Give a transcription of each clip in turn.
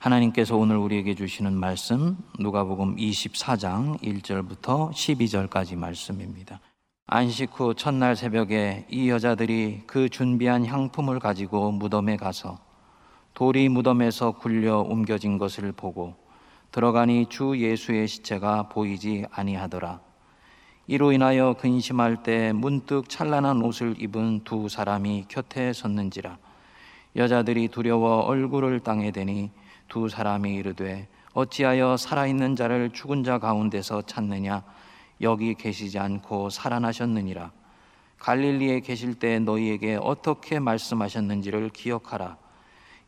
하나님께서 오늘 우리에게 주시는 말씀 누가복음 24장 1절부터 12절까지 말씀입니다. 안식 후 첫날 새벽에 이 여자들이 그 준비한 향품을 가지고 무덤에 가서 돌이 무덤에서 굴려 옮겨진 것을 보고 들어가니 주 예수의 시체가 보이지 아니하더라. 이로 인하여 근심할 때 문득 찬란한 옷을 입은 두 사람이 곁에 섰는지라 여자들이 두려워 얼굴을 땅에 대니 두 사람이 이르되 어찌하여 살아있는 자를 죽은 자 가운데서 찾느냐? 여기 계시지 않고 살아나셨느니라. 갈릴리에 계실 때 너희에게 어떻게 말씀하셨는지를 기억하라.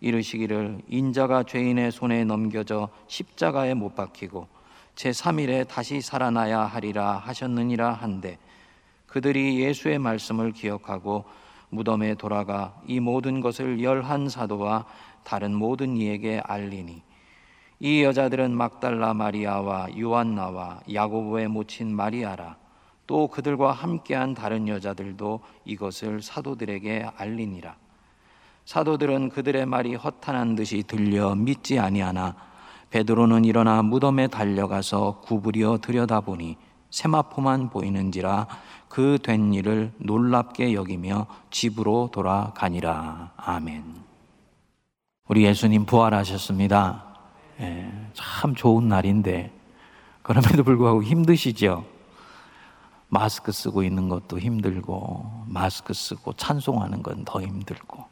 이르시기를 인자가 죄인의 손에 넘겨져 십자가에 못 박히고 제3일에 다시 살아나야 하리라 하셨느니라 한데 그들이 예수의 말씀을 기억하고 무덤에 돌아가 이 모든 것을 열한 사도와 다른 모든 이에게 알리니 이 여자들은 막달라 마리아와 요한나와 야고보의 모친 마리아라. 또 그들과 함께한 다른 여자들도 이것을 사도들에게 알리니라. 사도들은 그들의 말이 허탄한 듯이 들려 믿지 아니하나 베드로는 일어나 무덤에 달려가서 구부려 들여다보니 세마포만 보이는지라 그 된 일을 놀랍게 여기며 집으로 돌아가니라 아멘. 우리 예수님 부활하셨습니다. 예, 참 좋은 날인데 그럼에도 불구하고 힘드시죠. 마스크 쓰고 있는 것도 힘들고 마스크 쓰고 찬송하는 건 더 힘들고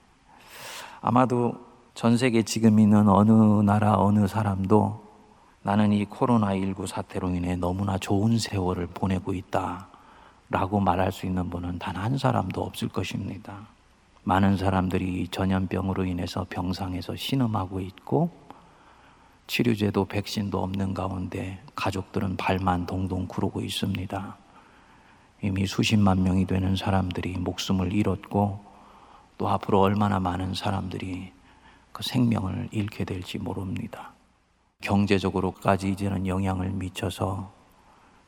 아마도 전 세계 지금 있는 어느 나라 어느 사람도 나는 이 코로나19 사태로 인해 너무나 좋은 세월을 보내고 있다 라고 말할 수 있는 분은 단 한 사람도 없을 것입니다. 많은 사람들이 전염병으로 인해서 병상에서 신음하고 있고 치료제도 백신도 없는 가운데 가족들은 발만 동동 구르고 있습니다. 이미 수십만 명이 되는 사람들이 목숨을 잃었고 또 앞으로 얼마나 많은 사람들이 그 생명을 잃게 될지 모릅니다. 경제적으로까지 이제는 영향을 미쳐서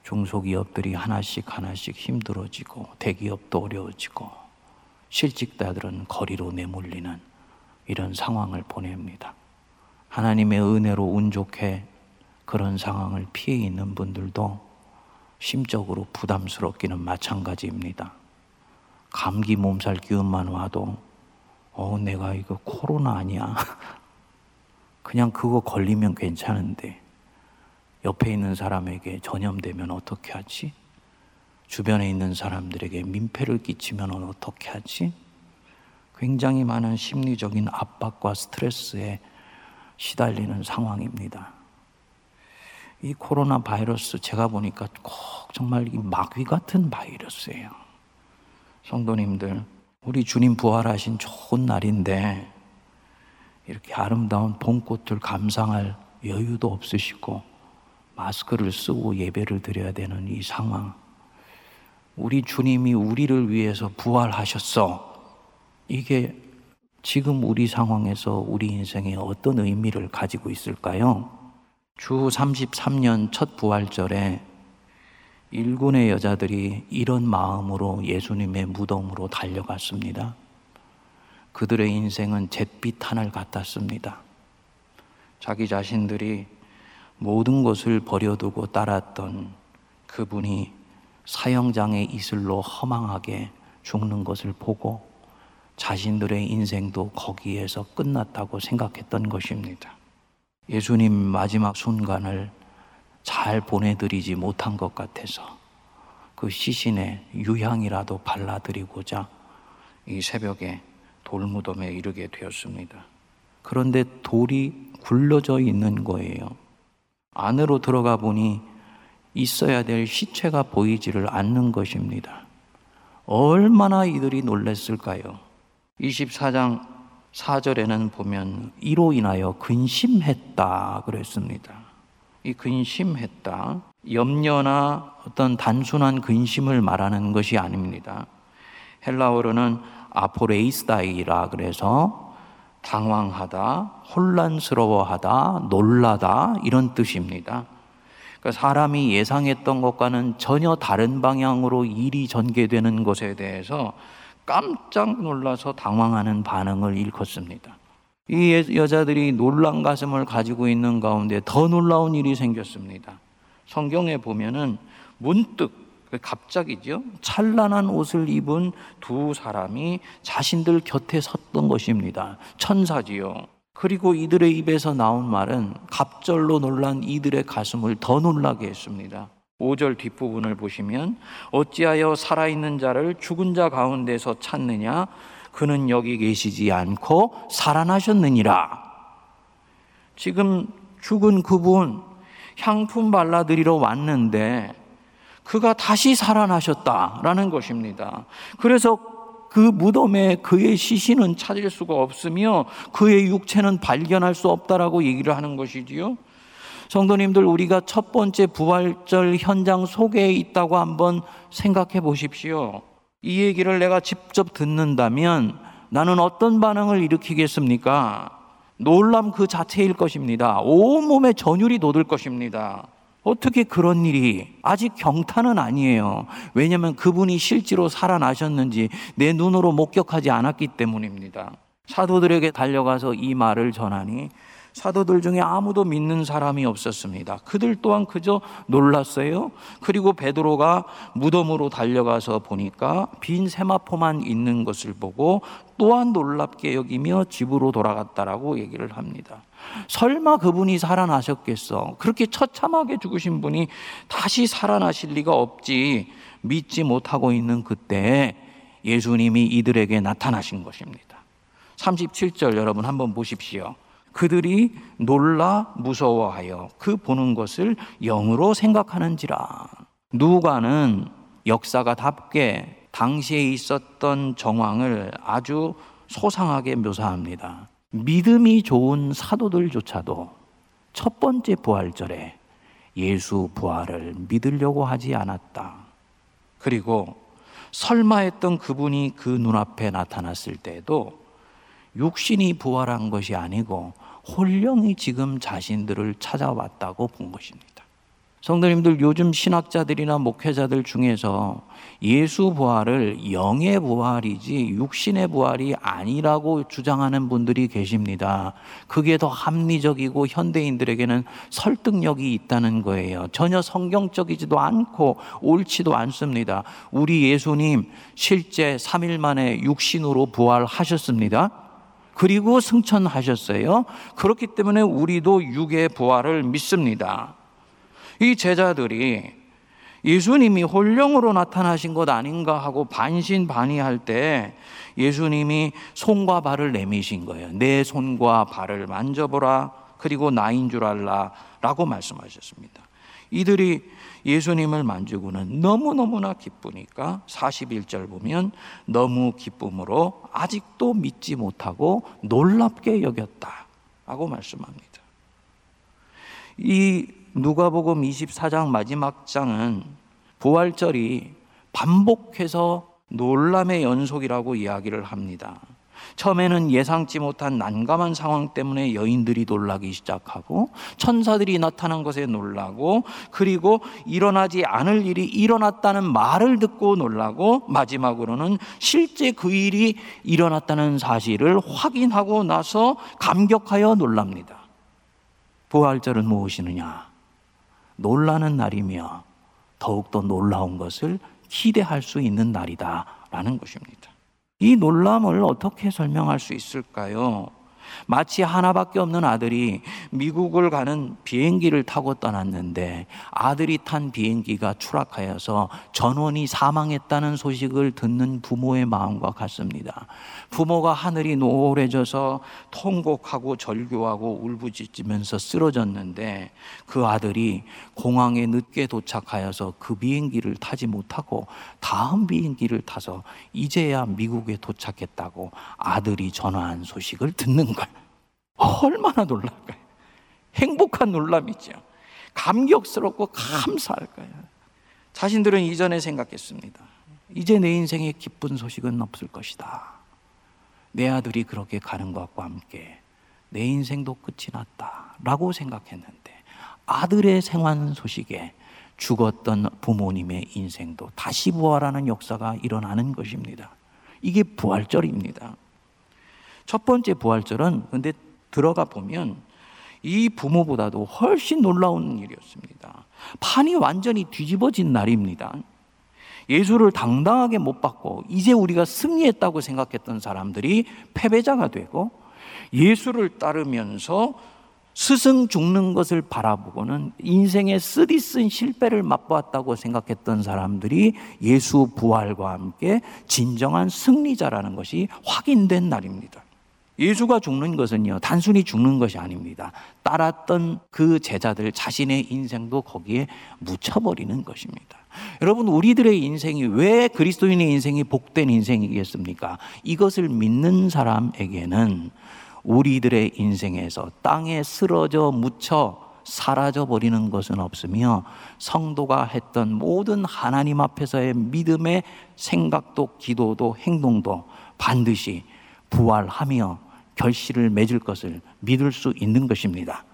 중소기업들이 하나씩 하나씩 힘들어지고 대기업도 어려워지고 실직자들은 거리로 내몰리는 이런 상황을 보냅니다. 하나님의 은혜로 운 좋게 그런 상황을 피해 있는 분들도 심적으로 부담스럽기는 마찬가지입니다. 감기 몸살 기운만 와도 어 내가 이거 코로나 아니야. 그냥 그거 걸리면 괜찮은데 옆에 있는 사람에게 전염되면 어떻게 하지? 주변에 있는 사람들에게 민폐를 끼치면 어떻게 하지? 굉장히 많은 심리적인 압박과 스트레스에 시달리는 상황입니다. 이 코로나 바이러스 제가 보니까 꼭 정말 이 마귀 같은 바이러스예요. 성도님들, 우리 주님 부활하신 좋은 날인데 이렇게 아름다운 봄꽃을 감상할 여유도 없으시고 마스크를 쓰고 예배를 드려야 되는 이 상황. 우리 주님이 우리를 위해서 부활하셨어. 이게 지금 우리 상황에서 우리 인생에 어떤 의미를 가지고 있을까요? 주 33년 첫 부활절에 일군의 여자들이 이런 마음으로 예수님의 무덤으로 달려갔습니다. 그들의 인생은 잿빛 하늘 같았습니다. 자기 자신들이 모든 것을 버려두고 따랐던 그분이 사형장의 이슬로 허망하게 죽는 것을 보고 자신들의 인생도 거기에서 끝났다고 생각했던 것입니다. 예수님 마지막 순간을 잘 보내드리지 못한 것 같아서 그 시신에 유향이라도 발라드리고자 이 새벽에 돌무덤에 이르게 되었습니다. 그런데 돌이 굴러져 있는 거예요. 안으로 들어가 보니 있어야 될 시체가 보이지를 않는 것입니다. 얼마나 이들이 놀랐을까요? 24장 4절에는 보면 이로 인하여 근심했다 그랬습니다. 이 근심했다. 염려나 어떤 단순한 근심을 말하는 것이 아닙니다. 헬라어로는 아포레이스다이라 그래서 당황하다, 혼란스러워하다, 놀라다 이런 뜻입니다. 그러니까 사람이 예상했던 것과는 전혀 다른 방향으로 일이 전개되는 것에 대해서 깜짝 놀라서 당황하는 반응을 일컫습니다. 이 여- 여자들이 놀란 가슴을 가지고 있는 가운데 더 놀라운 일이 생겼습니다. 성경에 보면은 문득 갑자기죠. 찬란한 옷을 입은 두 사람이 자신들 곁에 섰던 것입니다. 천사지요. 그리고 이들의 입에서 나온 말은 갑절로 놀란 이들의 가슴을 더 놀라게 했습니다. 5절 뒷부분을 보시면 어찌하여 살아있는 자를 죽은 자 가운데서 찾느냐 그는 여기 계시지 않고 살아나셨느니라. 지금 죽은 그분 향품 발라드리러 왔는데 그가 다시 살아나셨다라는 것입니다. 그래서 그 무덤에 그의 시신은 찾을 수가 없으며 그의 육체는 발견할 수 없다라고 얘기를 하는 것이지요. 성도님들 우리가 첫 번째 부활절 현장 속에 있다고 한번 생각해 보십시오. 이 얘기를 내가 직접 듣는다면 나는 어떤 반응을 일으키겠습니까? 놀람 그 자체일 것입니다. 온몸에 전율이 돋을 것입니다. 어떻게 그런 일이 아직 경탄은 아니에요. 왜냐하면 그분이 실제로 살아나셨는지 내 눈으로 목격하지 않았기 때문입니다. 사도들에게 달려가서 이 말을 전하니 사도들 중에 아무도 믿는 사람이 없었습니다. 그들 또한 그저 놀랐어요. 그리고 베드로가 무덤으로 달려가서 보니까 빈 세마포만 있는 것을 보고 또한 놀랍게 여기며 집으로 돌아갔다라고 얘기를 합니다. 설마 그분이 살아나셨겠어? 그렇게 처참하게 죽으신 분이 다시 살아나실 리가 없지 믿지 못하고 있는 그때 예수님이 이들에게 나타나신 것입니다. 37절 여러분 한번 보십시오. 그들이 놀라 무서워하여 그 보는 것을 영으로 생각하는지라. 누가는 역사가 답게 당시에 있었던 정황을 아주 소상하게 묘사합니다. 믿음이 좋은 사도들조차도 첫 번째 부활절에 예수 부활을 믿으려고 하지 않았다. 그리고 설마 했던 그분이 그 눈앞에 나타났을 때에도 육신이 부활한 것이 아니고 홀령이 지금 자신들을 찾아왔다고 본 것입니다. 성도님들 요즘 신학자들이나 목회자들 중에서 예수 부활을 영의 부활이지 육신의 부활이 아니라고 주장하는 분들이 계십니다. 그게 더 합리적이고 현대인들에게는 설득력이 있다는 거예요. 전혀 성경적이지도 않고 옳지도 않습니다. 우리 예수님 실제 3일 만에 육신으로 부활하셨습니다. 그리고 승천하셨어요. 그렇기 때문에 우리도 육의 부활을 믿습니다. 이 제자들이 예수님이 홀령으로 나타나신 것 아닌가 하고 반신반의할 때 예수님이 손과 발을 내미신 거예요. 내 손과 발을 만져보라. 그리고 나인 줄 알라. 라고 말씀하셨습니다. 이들이 예수님을 만지고는 너무너무나 기쁘니까 41절 보면 너무 기쁨으로 아직도 믿지 못하고 놀랍게 여겼다. 라고 말씀합니다. 이 누가복음 24장 마지막 장은 부활절이 반복해서 놀람의 연속이라고 이야기를 합니다. 처음에는 예상치 못한 난감한 상황 때문에 여인들이 놀라기 시작하고 천사들이 나타난 것에 놀라고 그리고 일어나지 않을 일이 일어났다는 말을 듣고 놀라고 마지막으로는 실제 그 일이 일어났다는 사실을 확인하고 나서 감격하여 놀랍니다. 부활절은 무엇이느냐? 놀라는 날이며 더욱더 놀라운 것을 기대할 수 있는 날이다라는 것입니다. 이 놀람을 어떻게 설명할 수 있을까요? 마치 하나밖에 없는 아들이 미국을 가는 비행기를 타고 떠났는데 아들이 탄 비행기가 추락하여서 전원이 사망했다는 소식을 듣는 부모의 마음과 같습니다. 부모가 하늘이 노래져서 통곡하고 절규하고 울부짖으면서 쓰러졌는데 그 아들이 공항에 늦게 도착하여서 그 비행기를 타지 못하고 다음 비행기를 타서 이제야 미국에 도착했다고 아들이 전화한 소식을 듣는 거예요. 얼마나 놀랄까요? 행복한 놀람이죠. 감격스럽고 감사할 거예요. 자신들은 이전에 생각했습니다. 이제 내 인생에 기쁜 소식은 없을 것이다. 내 아들이 그렇게 가는 것과 함께 내 인생도 끝이 났다. 라고 생각했는데 아들의 생환 소식에 죽었던 부모님의 인생도 다시 부활하는 역사가 일어나는 것입니다. 이게 부활절입니다. 첫 번째 부활절은 근데 들어가 보면 이 부모보다도 훨씬 놀라운 일이었습니다. 판이 완전히 뒤집어진 날입니다. 예수를 당당하게 못 받고 이제 우리가 승리했다고 생각했던 사람들이 패배자가 되고 예수를 따르면서 스승 죽는 것을 바라보고는 인생의 쓰디쓴 실패를 맛보았다고 생각했던 사람들이 예수 부활과 함께 진정한 승리자라는 것이 확인된 날입니다. 예수가 죽는 것은요, 단순히 죽는 것이 아닙니다. 따랐던 그 제자들 자신의 인생도 거기에 묻혀버리는 것입니다. 여러분, 우리들의 인생이 왜 그리스도인의 인생이 복된 인생이겠습니까? 이것을 믿는 사람에게는 우리들의 인생에서 땅에 쓰러져 묻혀 사라져 버리는 것은 없으며 성도가 했던 모든 하나님 앞에서의 믿음의 생각도 기도도 행동도 반드시 부활하며 결실을 맺을 것을 믿을 수 있는 것입니다.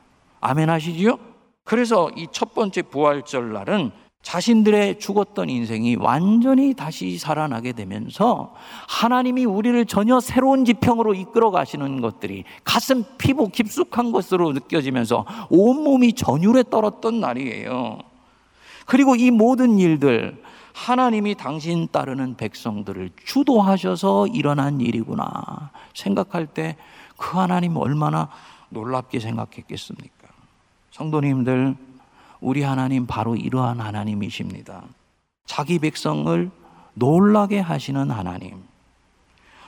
아멘 하시지요? 그래서 이 첫 번째 부활절 날은 자신들의 죽었던 인생이 완전히 다시 살아나게 되면서 하나님이 우리를 전혀 새로운 지평으로 이끌어 가시는 것들이 가슴 피부 깊숙한 것으로 느껴지면서 온몸이 전율에 떨었던 날이에요. 그리고 이 모든 일들 하나님이 당신 따르는 백성들을 주도하셔서 일어난 일이구나 생각할 때 그 하나님 얼마나 놀랍게 생각했겠습니까? 성도님들 우리 하나님 바로 이러한 하나님이십니다. 자기 백성을 놀라게 하시는 하나님.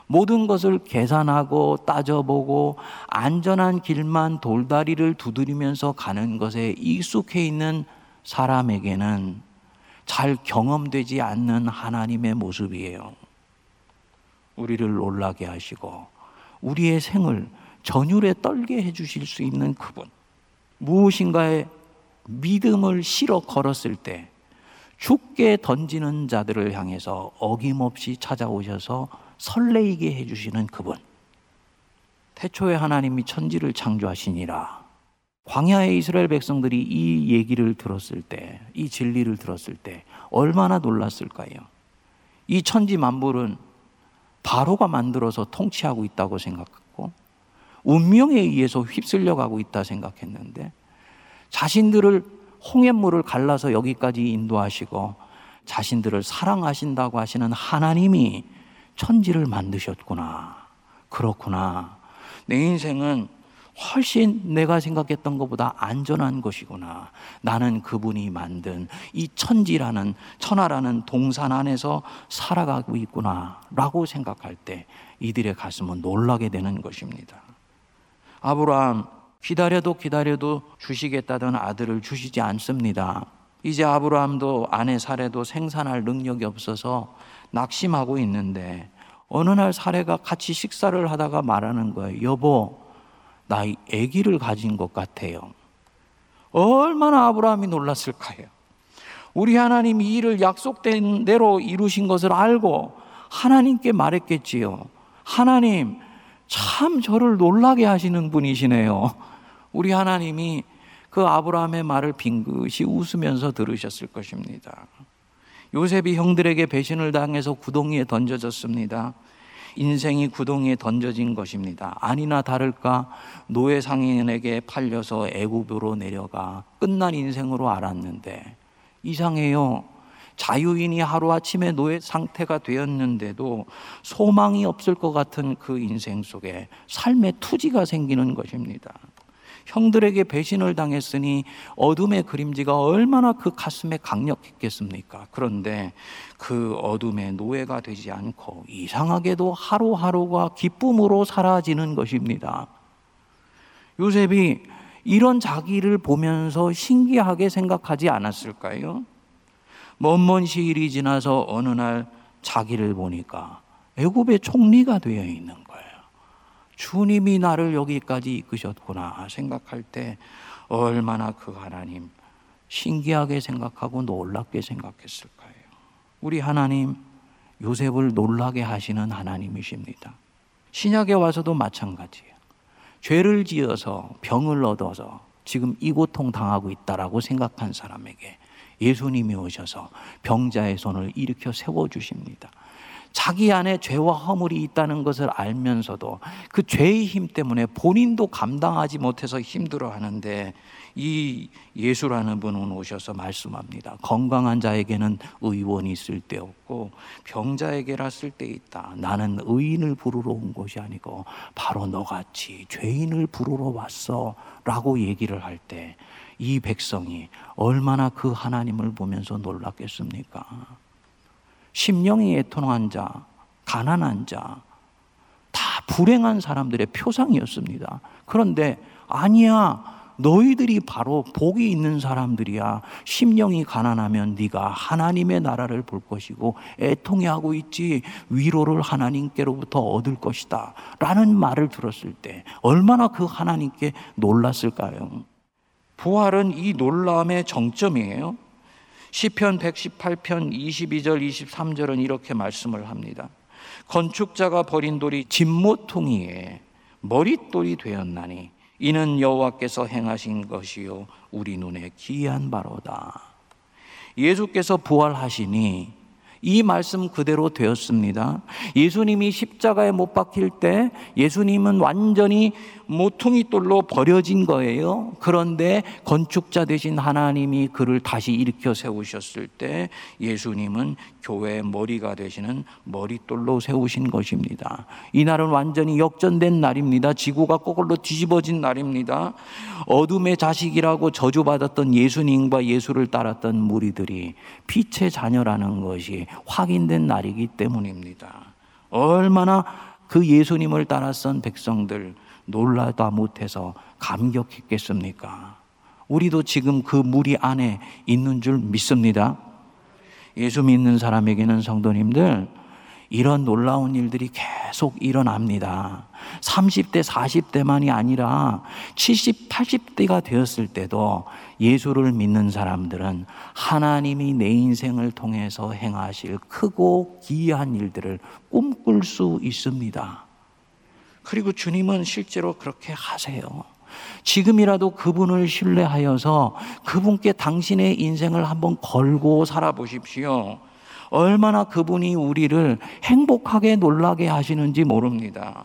모든 것을 계산하고 따져보고 안전한 길만 돌다리를 두드리면서 가는 것에 익숙해 있는 사람에게는 잘 경험되지 않는 하나님의 모습이에요. 우리를 놀라게 하시고 우리의 생을 전율에 떨게 해 주실 수 있는 그분. 무엇인가에 믿음을 실어 걸었을 때 죽게 던지는 자들을 향해서 어김없이 찾아오셔서 설레이게 해 주시는 그분. 태초에 하나님이 천지를 창조하시니라. 광야의 이스라엘 백성들이 이 얘기를 들었을 때, 이 진리를 들었을 때 얼마나 놀랐을까요? 이 천지 만물은 바로가 만들어서 통치하고 있다고 생각했고 운명에 의해서 휩쓸려 가고 있다 생각했는데 자신들을 홍해물을 갈라서 여기까지 인도하시고 자신들을 사랑하신다고 하시는 하나님이 천지를 만드셨구나. 그렇구나. 내 인생은 훨씬 내가 생각했던 것보다 안전한 것이구나. 나는 그분이 만든 이 천지라는 천하라는 동산 안에서 살아가고 있구나. 라고 생각할 때 이들의 가슴은 놀라게 되는 것입니다. 아브라함 기다려도 기다려도 주시겠다던 아들을 주시지 않습니다. 이제 아브라함도 아내 사례도 생산할 능력이 없어서 낙심하고 있는데 어느 날 사례가 같이 식사를 하다가 말하는 거예요. 여보, 나 아기를 가진 것 같아요. 얼마나 아브라함이 놀랐을까요? 우리 하나님이 이를 약속된 대로 이루신 것을 알고 하나님께 말했겠지요. 하나님, 참 저를 놀라게 하시는 분이시네요. 우리 하나님이 그 아브라함의 말을 빙긋이 웃으면서 들으셨을 것입니다. 요셉이 형들에게 배신을 당해서 구덩이에 던져졌습니다. 인생이 구덩이에 던져진 것입니다. 아니나 다를까 노예 상인에게 팔려서 애굽으로 내려가 끝난 인생으로 알았는데 이상해요. 자유인이 하루아침에 노예 상태가 되었는데도 소망이 없을 것 같은 그 인생 속에 삶의 투지가 생기는 것입니다. 형들에게 배신을 당했으니 어둠의 그림지가 얼마나 그 가슴에 강력했겠습니까? 그런데 그 어둠의 노예가 되지 않고 이상하게도 하루하루가 기쁨으로 사라지는 것입니다. 요셉이 이런 자기를 보면서 신기하게 생각하지 않았을까요? 먼먼 시일이 지나서 어느 날 자기를 보니까 애굽의 총리가 되어 있는 주님이 나를 여기까지 이끄셨구나 생각할 때 얼마나 그 하나님 신기하게 생각하고 놀랍게 생각했을까요? 우리 하나님 요셉을 놀라게 하시는 하나님이십니다. 신약에 와서도 마찬가지예요. 죄를 지어서 병을 얻어서 지금 이 고통 당하고 있다라고 생각한 사람에게 예수님이 오셔서 병자의 손을 일으켜 세워 주십니다. 자기 안에 죄와 허물이 있다는 것을 알면서도 그 죄의 힘 때문에 본인도 감당하지 못해서 힘들어 하는데 이 예수라는 분은 오셔서 말씀합니다. 건강한 자에게는 의원이 때 없고 병자에게라 쓸때 있다. 나는 의인을 부르러 온 것이 아니고 바로 너같이 죄인을 부르러 왔어. 라고 얘기를 할 때 이 백성이 얼마나 그 하나님을 보면서 놀랐겠습니까? 심령이 애통한 자, 가난한 자, 다 불행한 사람들의 표상이었습니다. 그런데 아니야. 너희들이 바로 복이 있는 사람들이야. 심령이 가난하면 네가 하나님의 나라를 볼 것이고 애통해하고 있지 위로를 하나님께로부터 얻을 것이다. 라는 말을 들었을 때 얼마나 그 하나님께 놀랐을까요? 부활은 이 놀라움의 정점이에요. 시편 118편 22절 23절은 이렇게 말씀을 합니다. 건축자가 버린 돌이 진모퉁이에 머릿돌이 되었나니 이는 여호와께서 행하신 것이요 우리 눈에 기이한 바로다. 예수께서 부활하시니 이 말씀 그대로 되었습니다. 예수님이 십자가에 못 박힐 때 예수님은 완전히 모퉁이 돌로 버려진 거예요. 그런데 건축자 되신 하나님이 그를 다시 일으켜 세우셨을 때 예수님은 교회의 머리가 되시는 머릿돌로 세우신 것입니다. 이날은 완전히 역전된 날입니다. 지구가 거꾸로 뒤집어진 날입니다. 어둠의 자식이라고 저주받았던 예수님과 예수를 따랐던 무리들이 빛의 자녀라는 것이 확인된 날이기 때문입니다. 얼마나 그 예수님을 따랐던 백성들 놀라다 못해서 감격했겠습니까? 우리도 지금 그 무리 안에 있는 줄 믿습니다. 예수 믿는 사람에게는 성도님들 이런 놀라운 일들이 계속 일어납니다. 30대, 40대만이 아니라 70, 80대가 되었을 때도 예수를 믿는 사람들은 하나님이 내 인생을 통해서 행하실 크고 기이한 일들을 꿈꿀 수 있습니다. 그리고 주님은 실제로 그렇게 하세요. 지금이라도 그분을 신뢰하여서 그분께 당신의 인생을 한번 걸고 살아보십시오. 얼마나 그분이 우리를 행복하게 놀라게 하시는지 모릅니다.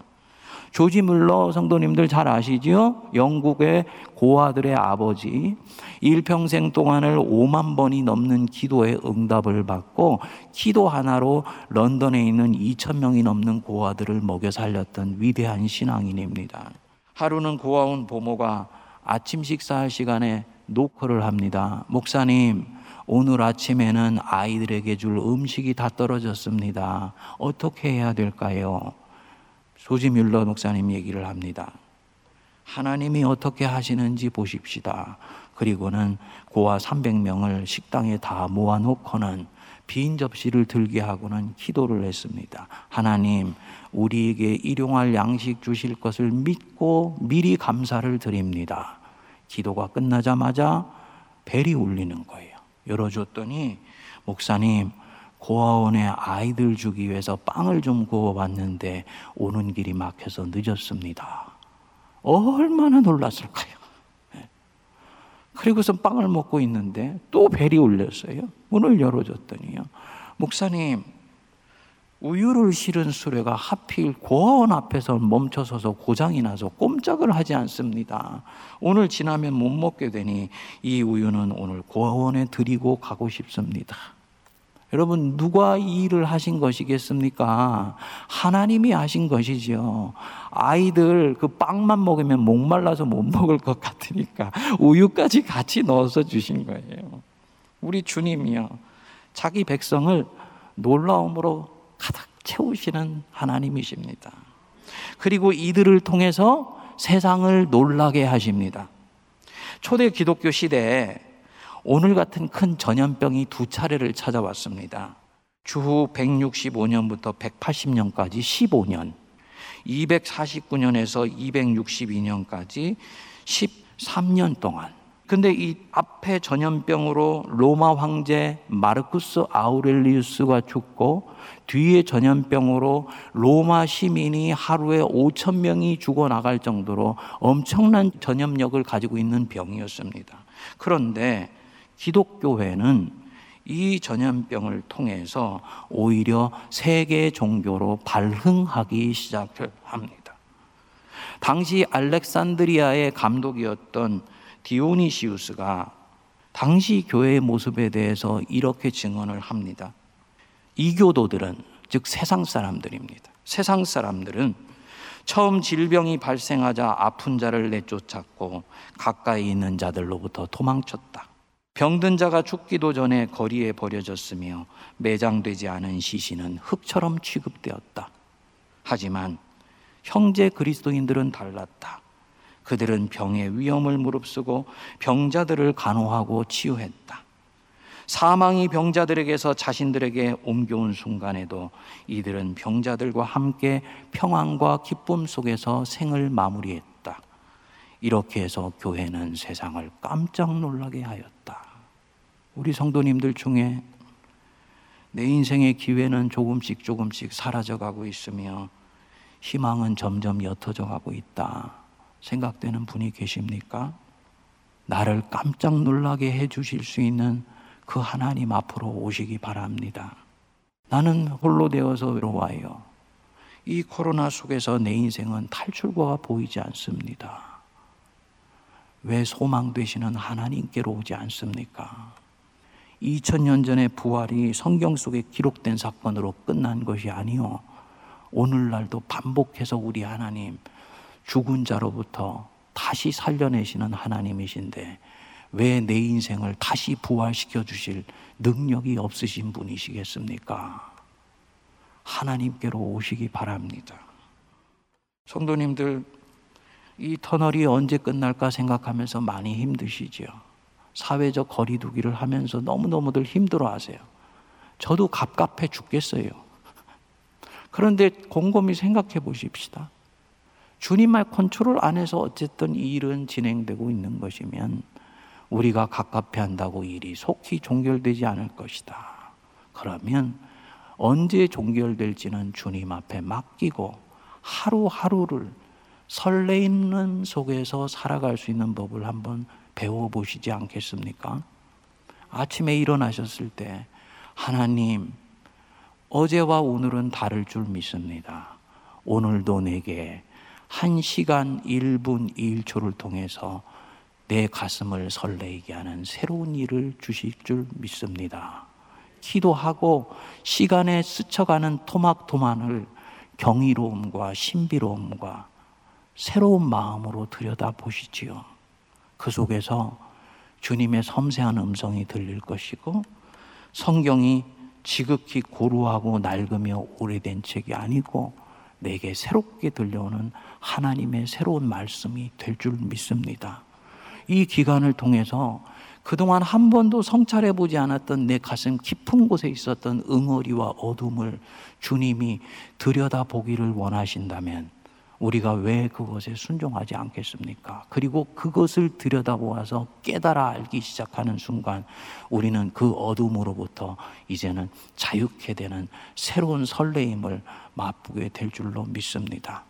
조지 물러 성도님들 잘 아시지요? 영국의 고아들의 아버지. 일평생 동안을 5만 번이 넘는 기도의 응답을 받고 기도 하나로 런던에 있는 2천 명이 넘는 고아들을 먹여 살렸던 위대한 신앙인입니다. 하루는 고아온 보모가 아침 식사할 시간에 노크를 합니다. 목사님, 오늘 아침에는 아이들에게 줄 음식이 다 떨어졌습니다. 어떻게 해야 될까요? 조지 뮬러 목사님 얘기를 합니다. 하나님이 어떻게 하시는지 보십시다. 그리고는 고아 300명을 식당에 다 모아놓고는 빈 접시를 들게 하고는 기도를 했습니다. 하나님, 우리에게 일용할 양식 주실 것을 믿고 미리 감사를 드립니다. 기도가 끝나자마자 벨이 울리는 거예요. 열어줬더니, 목사님, 고아원에 아이들 주기 위해서 빵을 좀 구워봤는데 오는 길이 막혀서 늦었습니다. 얼마나 놀랐을까요? 네. 그리고서 빵을 먹고 있는데 또 벨이 울렸어요. 문을 열어줬더니요. 목사님, 우유를 실은 수레가 하필 고아원 앞에서 멈춰서서 고장이 나서 꼼짝을 하지 않습니다. 오늘 지나면 못 먹게 되니 이 우유는 오늘 고아원에 드리고 가고 싶습니다. 여러분, 누가 이 일을 하신 것이겠습니까? 하나님이 하신 것이지요. 아이들 그 빵만 먹으면 목말라서 못 먹을 것 같으니까 우유까지 같이 넣어서 주신 거예요. 우리 주님이요. 자기 백성을 놀라움으로 가득 채우시는 하나님이십니다. 그리고 이들을 통해서 세상을 놀라게 하십니다. 초대 기독교 시대에 오늘 같은 큰 전염병이 두 차례를 찾아왔습니다. 주후 165년부터 180년까지 15년, 249년에서 262년까지 13년 동안. 근데 이 앞에 전염병으로 로마 황제 마르쿠스 아우렐리우스가 죽고 뒤에 전염병으로 로마 시민이 하루에 5천 명이 죽어 나갈 정도로 엄청난 전염력을 가지고 있는 병이었습니다. 그런데 기독교회는 이 전염병을 통해서 오히려 세계 종교로 발흥하기 시작을 합니다. 당시 알렉산드리아의 감독이었던 디오니시우스가 당시 교회의 모습에 대해서 이렇게 증언을 합니다. 이교도들은 즉 세상 사람들입니다. 세상 사람들은 처음 질병이 발생하자 아픈 자를 내쫓았고 가까이 있는 자들로부터 도망쳤다. 병든 자가 죽기도 전에 거리에 버려졌으며 매장되지 않은 시신은 흙처럼 취급되었다. 하지만 형제 그리스도인들은 달랐다. 그들은 병의 위험을 무릅쓰고 병자들을 간호하고 치유했다. 사망이 병자들에게서 자신들에게 옮겨온 순간에도 이들은 병자들과 함께 평안과 기쁨 속에서 생을 마무리했다. 이렇게 해서 교회는 세상을 깜짝 놀라게 하였다. 우리 성도님들 중에 내 인생의 기회는 조금씩 조금씩 사라져 가고 있으며 희망은 점점 옅어져 가고 있다. 생각되는 분이 계십니까? 나를 깜짝 놀라게 해 주실 수 있는 그 하나님 앞으로 오시기 바랍니다. 나는 홀로 되어서 외로워요. 이 코로나 속에서 내 인생은 탈출구가 보이지 않습니다. 왜 소망 되시는 하나님께로 오지 않습니까? 2000년 전의 부활이 성경 속에 기록된 사건으로 끝난 것이 아니요. 오늘날도 반복해서 우리 하나님 죽은 자로부터 다시 살려내시는 하나님이신데 왜 내 인생을 다시 부활시켜 주실 능력이 없으신 분이시겠습니까? 하나님께로 오시기 바랍니다. 성도님들, 이 터널이 언제 끝날까 생각하면서 많이 힘드시죠. 사회적 거리두기를 하면서 너무너무들 힘들어 하세요. 저도 갑갑해 죽겠어요. 그런데 곰곰이 생각해 보십시다. 주님의 컨트롤 안에서 어쨌든 이 일은 진행되고 있는 것이면 우리가 갑갑해 한다고 일이 속히 종결되지 않을 것이다. 그러면 언제 종결될지는 주님 앞에 맡기고 하루하루를 설레이는 속에서 살아갈 수 있는 법을 한번 배워보시지 않겠습니까? 아침에 일어나셨을 때 하나님 어제와 오늘은 다를 줄 믿습니다. 오늘도 내게 한 시간 1분 1초를 통해서 내 가슴을 설레게 하는 새로운 일을 주실 줄 믿습니다. 기도하고 시간에 스쳐가는 토막토만을 경이로움과 신비로움과 새로운 마음으로 들여다 보시지요. 그 속에서 주님의 섬세한 음성이 들릴 것이고 성경이 지극히 고루하고 낡으며 오래된 책이 아니고 내게 새롭게 들려오는 하나님의 새로운 말씀이 될 줄 믿습니다. 이 기간을 통해서 그동안 한 번도 성찰해 보지 않았던 내 가슴 깊은 곳에 있었던 응어리와 어둠을 주님이 들여다 보기를 원하신다면 우리가 왜 그것에 순종하지 않겠습니까? 그리고 그것을 들여다보아서 깨달아 알기 시작하는 순간 우리는 그 어둠으로부터 이제는 자유케 되는 새로운 설레임을 맛보게 될 줄로 믿습니다.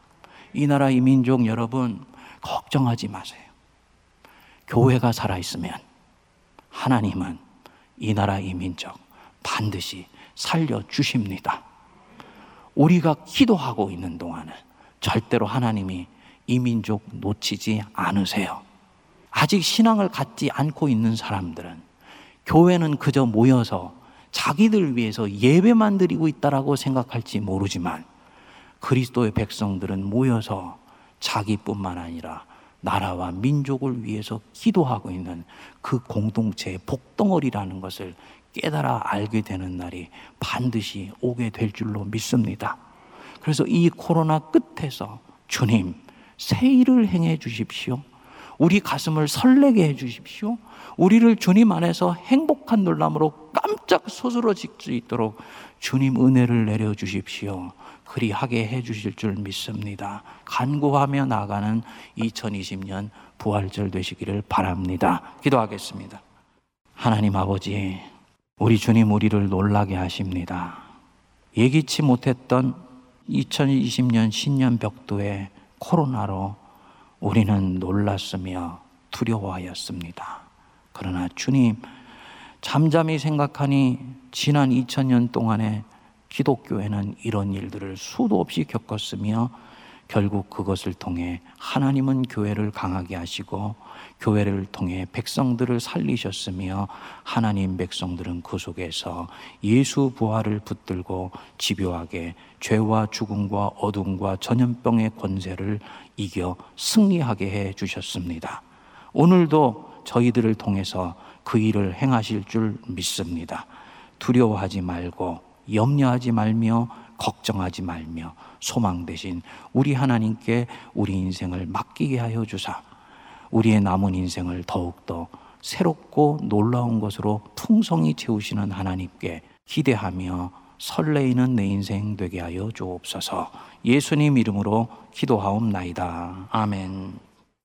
이 나라 이 민족 여러분 걱정하지 마세요. 교회가 살아있으면 하나님은 이 나라 이 민족 반드시 살려주십니다. 우리가 기도하고 있는 동안은 절대로 하나님이 이 민족 놓치지 않으세요. 아직 신앙을 갖지 않고 있는 사람들은 교회는 그저 모여서 자기들 위해서 예배만 드리고 있다라고 생각할지 모르지만 그리스도의 백성들은 모여서 자기뿐만 아니라 나라와 민족을 위해서 기도하고 있는 그 공동체의 복덩어리라는 것을 깨달아 알게 되는 날이 반드시 오게 될 줄로 믿습니다. 그래서 이 코로나 끝에서 주님, 새 일을 행해 주십시오. 우리 가슴을 설레게 해 주십시오. 우리를 주님 안에서 행복한 놀람으로 깜짝 소스러질 수 있도록 주님 은혜를 내려 주십시오. 그리하게 해 주실 줄 믿습니다. 간구하며 나가는 2020년 부활절 되시기를 바랍니다. 기도하겠습니다. 하나님 아버지, 우리 주님 우리를 놀라게 하십니다. 예기치 못했던 2020년 신년 벽도에 코로나로 우리는 놀랐으며 두려워하였습니다. 그러나 주님, 잠잠히 생각하니 지난 2000년 동안에 기독교회는 이런 일들을 수도 없이 겪었으며 결국 그것을 통해 하나님은 교회를 강하게 하시고 교회를 통해 백성들을 살리셨으며 하나님 백성들은 그 속에서 예수 부활을 붙들고 집요하게 죄와 죽음과 어둠과 전염병의 권세를 이겨 승리하게 해 주셨습니다. 오늘도 저희들을 통해서 그 일을 행하실 줄 믿습니다. 두려워하지 말고 염려하지 말며 걱정하지 말며 소망 대신 우리 하나님께 우리 인생을 맡기게 하여 주사 우리의 남은 인생을 더욱더 새롭고 놀라운 것으로 풍성히 채우시는 하나님께 기대하며 설레이는 내 인생 되게 하여 주옵소서 예수님 이름으로 기도하옵나이다. 아멘.